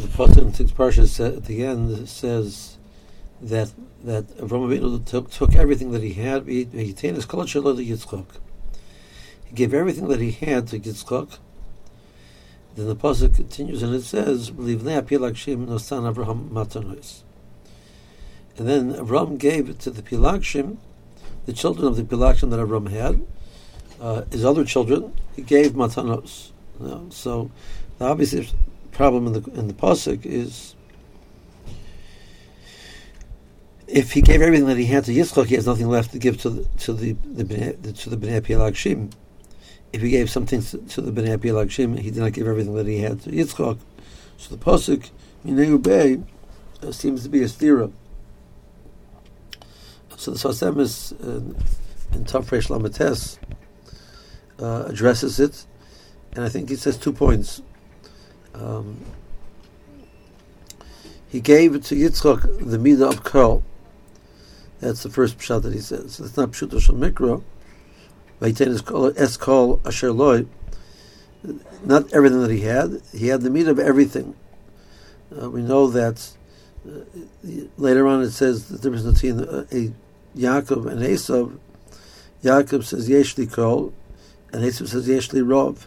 the pasuk in Tig's parsha at the end says that that Avram Avinu took, took everything that he had. He, he his to Yitzchak. He gave everything that he had to Yitzchak. Then the pasuk continues and it says, "Livnei Pilagshim nosan Avraham matanos." And then Avram gave it to the Pilagshim, the children of the Pilagshim that Avram had, uh, his other children. He gave matanos. You know, so the obvious problem in the in the pasuk is if he gave everything that he had to Yitzchak, he has nothing left to give to the to the, the, the to the Bnei. If he gave something to, to the Bnei Pilagshim, he did not give everything that he had to Yitzchak. So the pasuk Mineu Bey uh, seems to be a stira. So the Sfas Emes uh, in Tafresh Lamates uh, addresses it, and I think he says two points. Um, he gave to Yitzchak the midah of kol. That's the first pshat that he says. It's not pshuto shel mikra. Vayten asher loy. Not everything that he had. He had the meat of everything. Uh, we know that uh, later on it says the difference between a, a Yaakov and Esav. Yaakov says yeshli kol, and Esav says yeshli rov.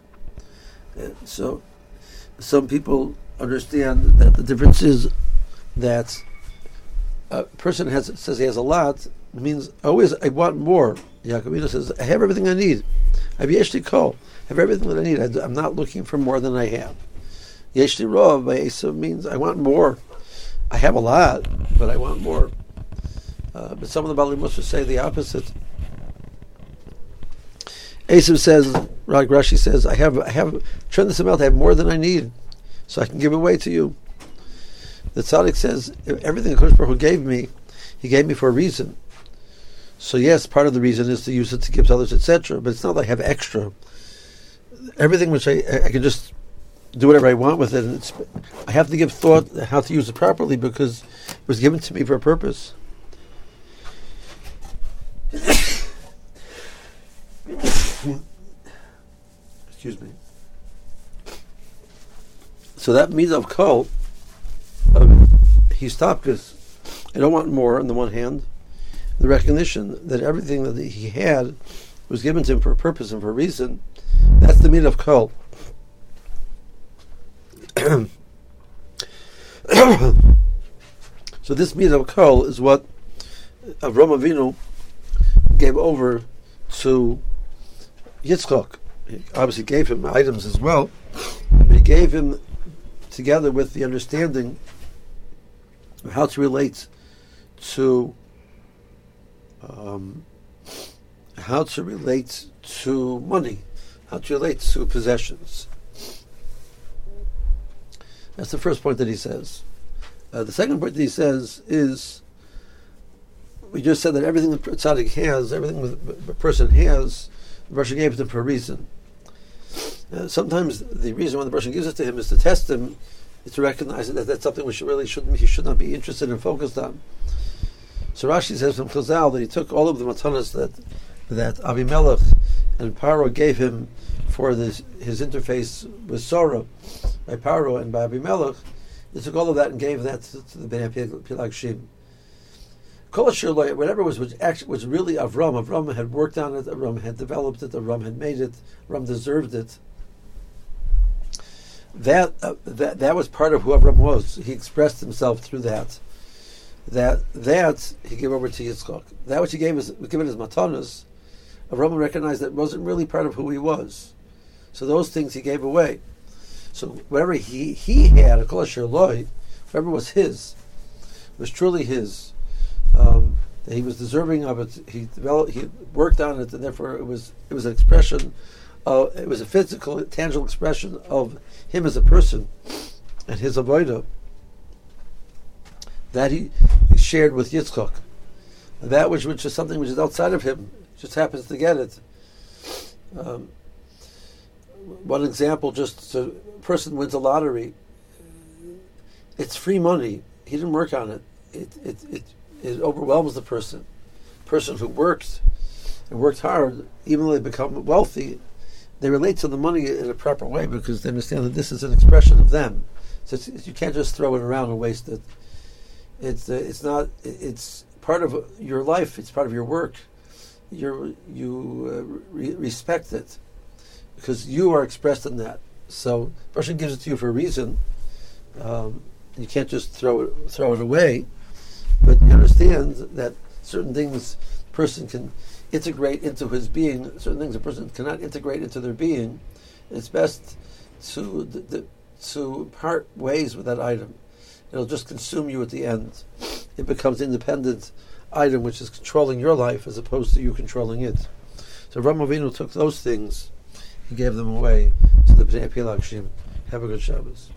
Uh, so some people understand that the difference is that a person has says he has a lot means always I want more. Yaakovina says I have everything I need. I have yeshli kol. I have everything that I need. I, am not looking for more than I have. Yeshli rov by means I want more. I have a lot, but I want more. Uh, but some of the Baalei Mussar say the opposite. Esav says, Rag Rashi says, I have I have tremendous amount. I have more than I need, so I can give away to you. The tzaddik says everything the Baruch Hu gave me, he gave me for a reason. So yes, part of the reason is to use it to give to others, etc. But it's not like I have extra. Everything which I I can just do whatever I want with it, I have to give thought how to use it properly because it was given to me for a purpose. Excuse me. So that means of kol um, he stopped because I don't want more on the one hand. The recognition that everything that he had was given to him for a purpose and for a reason. That's the meat of kol. so this meat of kol is what Avram Avinu gave over to Yitzchak. He obviously gave him items as well, but he gave him together with the understanding of how to relate to um, how to relate to money, how to relate to possessions. That's the first point that he says. Uh, the second point that he says is we just said that everything the tzaddik has, everything the person has, the Russian gave it for a reason. Uh, sometimes the reason why the Russian gives it to him is to test him to recognize that that's something which really shouldn't he should not be interested and focused on. So Rashi says from Chazal that he took all of the matanas that that Avimelech and Paro gave him for this, his interface with Sora by Paro and by Abimelech, He took all of that and gave that to, to the Bnei Pilagshim. Whatever was was actually was really Avram. Avram had worked on it. Avram had developed it. Avram had made it. Avram deserved it that, uh, that that was part of who Avram was. He expressed himself through that. That that he gave over to Yitzchak. That which he gave was given as matanas. Avram recognized that wasn't really part of who he was. So those things he gave away. So whatever he he had, loy, whatever was his, was truly his. Um, he was deserving of it. He developed. He worked on it, and therefore it was it was an expression uh, it was a physical, tangible expression of him as a person and his avodah that he, he shared with Yitzchak. That which, which is something which is outside of him, just happens to get it. Um, one example, just a person wins a lottery. It's free money. He didn't work on it. It, it, it, it overwhelms the person. Person who worked and worked hard, even though they become wealthy, they relate to the money in a proper way because they understand that this is an expression of them. So it's, you can't just throw it around and waste it. It's uh, it's not. It's part of your life. It's part of your work. you you uh, re- respect it because you are expressed in that. So Hashem gives it to you for a reason. Um, you can't just throw it throw it away, but you understand that certain things person can integrate into his being. Certain things a person cannot integrate into their being. It's best to the, to part ways with that item. It'll just consume you at the end. It becomes independent item which is controlling your life as opposed to you controlling it. So Ram Avinu took those things, he gave them away to the Bnei Pilagshim. Have a good Shabbos.